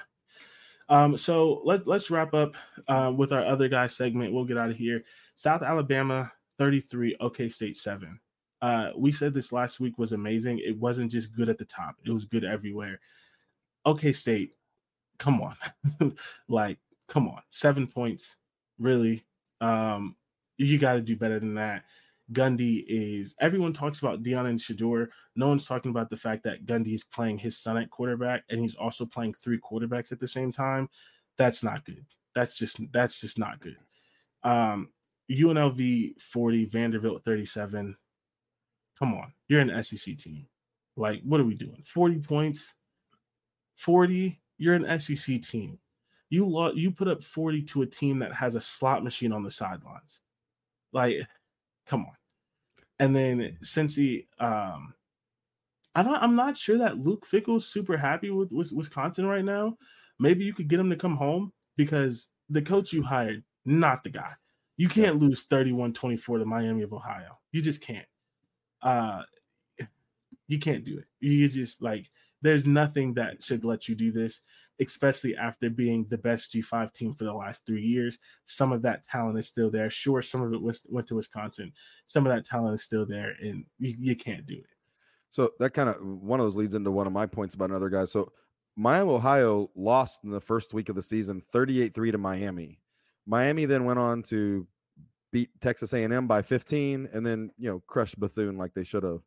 Um, so let let's wrap up uh, with our other guy segment. We'll get out of here. South Alabama 33, OK State 7. Uh, we said this last week was amazing. It wasn't just good at the top, it was good everywhere. OK State, come on. like, come on. Seven points. Really? Um, you got to do better than that. Gundy is everyone talks about Deion and Shedeur. No one's talking about the fact that Gundy is playing his son at quarterback and he's also playing three quarterbacks at the same time. That's not good. That's just that's just not good. Um, UNLV 40, Vanderbilt 37. Come on, you're an SEC team. Like, what are we doing? 40 points. 40, you're an SEC team. You lo- you put up 40 to a team that has a slot machine on the sidelines. Like, come on. And then Cincy, um, I don't I'm not sure that Luke Fickell's super happy with, with Wisconsin right now. Maybe you could get him to come home because the coach you hired, not the guy. You can't lose 31-24 to Miami of Ohio. You just can't. Uh you can't do it. You just like there's nothing that should let you do this, especially after being the best G5 team for the last three years. Some of that talent is still there. Sure, some of it was, went to Wisconsin. Some of that talent is still there, and you, you can't do it. So that kind of one of those leads into one of my points about another guy. So Miami, Ohio lost in the first week of the season 38-3 to Miami. Miami then went on to beat Texas A&M by 15 and then, you know, crush Bethune like they should have.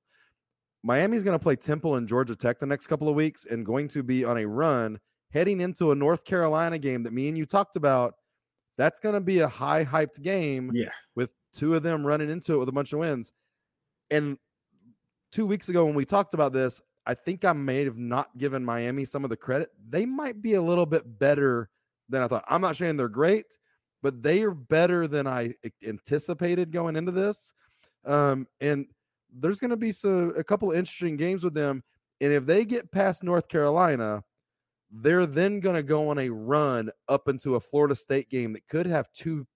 Miami's going to play Temple and Georgia Tech the next couple of weeks and going to be on a run heading into a North Carolina game that me and you talked about. That's going to be a high hyped game. Yeah. With two of them running into it with a bunch of wins. And two weeks ago when we talked about this, I think I may have not given Miami some of the credit. They might be a little bit better than I thought. I'm not saying they're great, but they are better than I anticipated going into this. Um, and there's going to be some, a couple interesting games with them. And if they get past North Carolina, they're then going to go on a run up into a Florida State game that could have two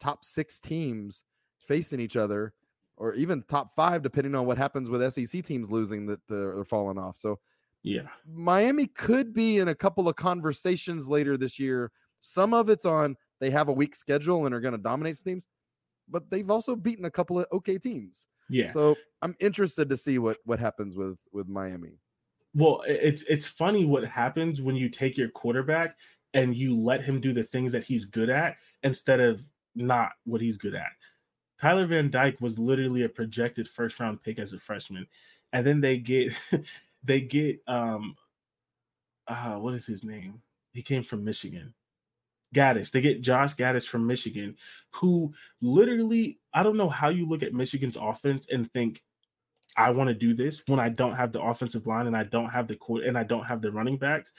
top six teams facing each other, or even top five, depending on what happens with SEC teams losing that are falling off. So, yeah, Miami could be in a couple of conversations later this year. Some of it's on they have a weak schedule and are going to dominate some teams, but they've also beaten a couple of okay teams. Yeah. So I'm interested to see what what happens with with Miami. Well, it's it's funny what happens when you take your quarterback and you let him do the things that he's good at instead of not what he's good at. Tyler Van Dyke was literally a projected first round pick as a freshman, and then they get they get um uh what is his name? He came from Michigan. Gattis. They get Josh Gattis from Michigan, who literally, I don't know how you look at Michigan's offense and think, I want to do this when I don't have the offensive line and I don't have the court and I don't have the running backs.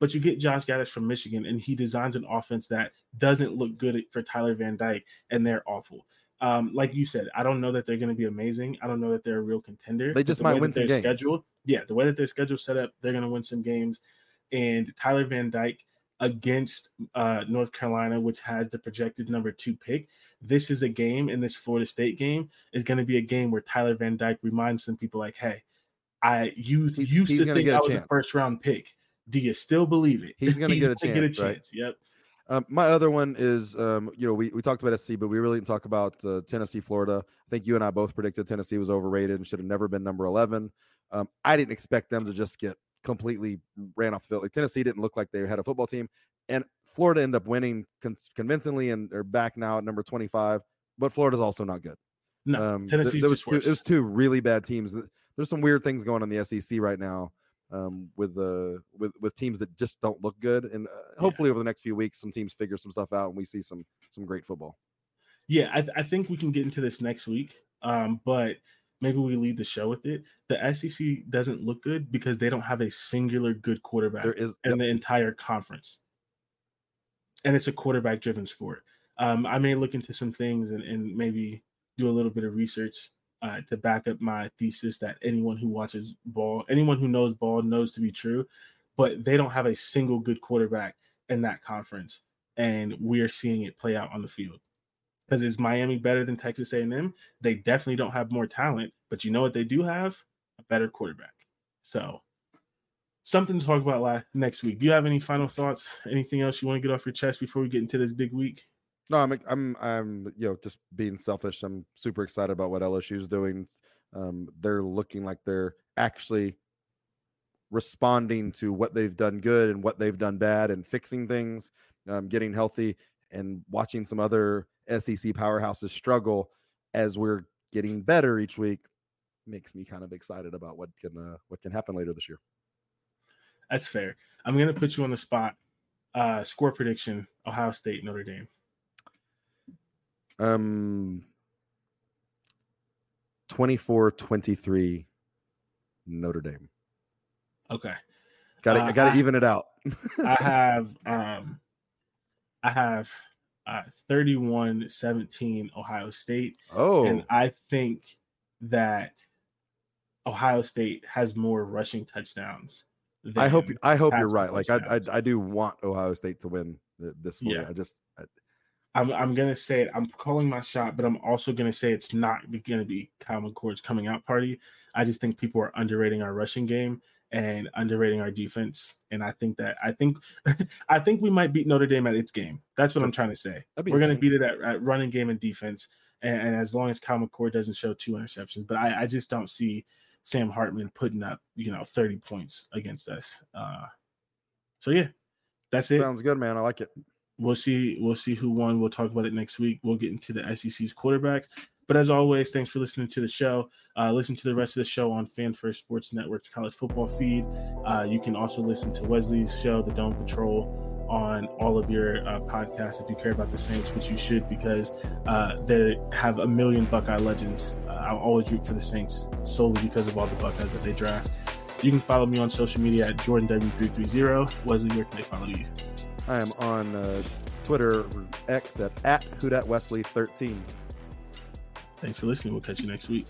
But you get Josh Gattis from Michigan and he designs an offense that doesn't look good for Tyler Van Dyke and they're awful. Um, like you said, I don't know that they're going to be amazing. I don't know that they're a real contender. They just the might win some games. Scheduled, yeah, the way that their schedule set up, they're going to win some games. And Tyler Van Dyke against uh, North Carolina, which has the projected number two pick. This is a game, and this Florida State game is going to be a game where Tyler Van Dyke reminds some people, like, "Hey, I you used to think I was a first round pick. Do you still believe it? He's going to get a chance. Get a chance. Right? Yep." Um, my other one is, um, you know, we, we talked about SC, but we really didn't talk about uh, Tennessee, Florida. I think you and I both predicted Tennessee was overrated and should have never been number 11. Um, I didn't expect them to just get completely ran off the field. Like Tennessee didn't look like they had a football team, and Florida ended up winning con- convincingly, and they're back now at number twenty five. But Florida's also not good. No, um, Tennessee th- was two, it was two really bad teams. There's some weird things going on in the SEC right now um, with the with with teams that just don't look good, and uh, hopefully yeah. over the next few weeks, some teams figure some stuff out, and we see some some great football. Yeah, I, th- I think we can get into this next week. Um, but maybe we lead the show with it. The SEC doesn't look good because they don't have a singular good quarterback there is, in yep. the entire conference. And it's a quarterback driven sport. Um, I may look into some things and, and maybe do a little bit of research uh, to back up my thesis that anyone who watches ball, anyone who knows ball knows to be true, but they don't have a single good quarterback in that conference. And we're seeing it play out on the field because is Miami better than Texas A&M? They definitely don't have more talent, but you know what they do have? A better quarterback. So something to talk about next week. Do you have any final thoughts? Anything else you want to get off your chest before we get into this big week? No, I'm I'm I'm you know just being selfish. I'm super excited about what LSU is doing. Um, they're looking like they're actually responding to what they've done good and what they've done bad and fixing things, um, getting healthy and watching some other SEC powerhouses struggle as we're getting better each week makes me kind of excited about what can uh, what can happen later this year. That's fair. I'm going to put you on the spot. Uh, score prediction: Ohio State, Notre Dame. Um, 24-23 Notre Dame. Okay. Got to uh, got to even it out. I have um I have uh, 31 17 Ohio State. Oh, and I think that Ohio State has more rushing touchdowns. I hope I hope you're right. Like I, I, I do want Ohio State to win this one. Yeah. I just I, I'm I'm gonna say it. I'm calling my shot, but I'm also gonna say it's not gonna be Kyle McCord's coming out party. I just think people are underrating our rushing game, and underrating our defense. And I think that I think I think we might beat Notre Dame at its game. That's what I'm trying to say. We're going to beat it at, at, running game and defense. And, and, as long as Kyle McCord doesn't show two interceptions, but I, I, just don't see Sam Hartman putting up you know 30 points against us. Uh, so yeah, that's it. Sounds good, man. I like it. We'll see. We'll see who won. We'll talk about it next week. We'll get into the SEC's quarterbacks. But as always, thanks for listening to the show. Uh, listen to the rest of the show on Fan First Sports Network's college football feed. Uh, you can also listen to Wesley's show, The Dome Patrol, on all of your uh, podcasts if you care about the Saints, which you should because uh, they have a million Buckeye legends. Uh, I'll always root for the Saints solely because of all the Buckeyes that they draft. You can follow me on social media at JordanW330. Wesley, where can they follow you? I am on uh, Twitter X at, at Wesley 13 Thanks for listening. We'll catch you next week.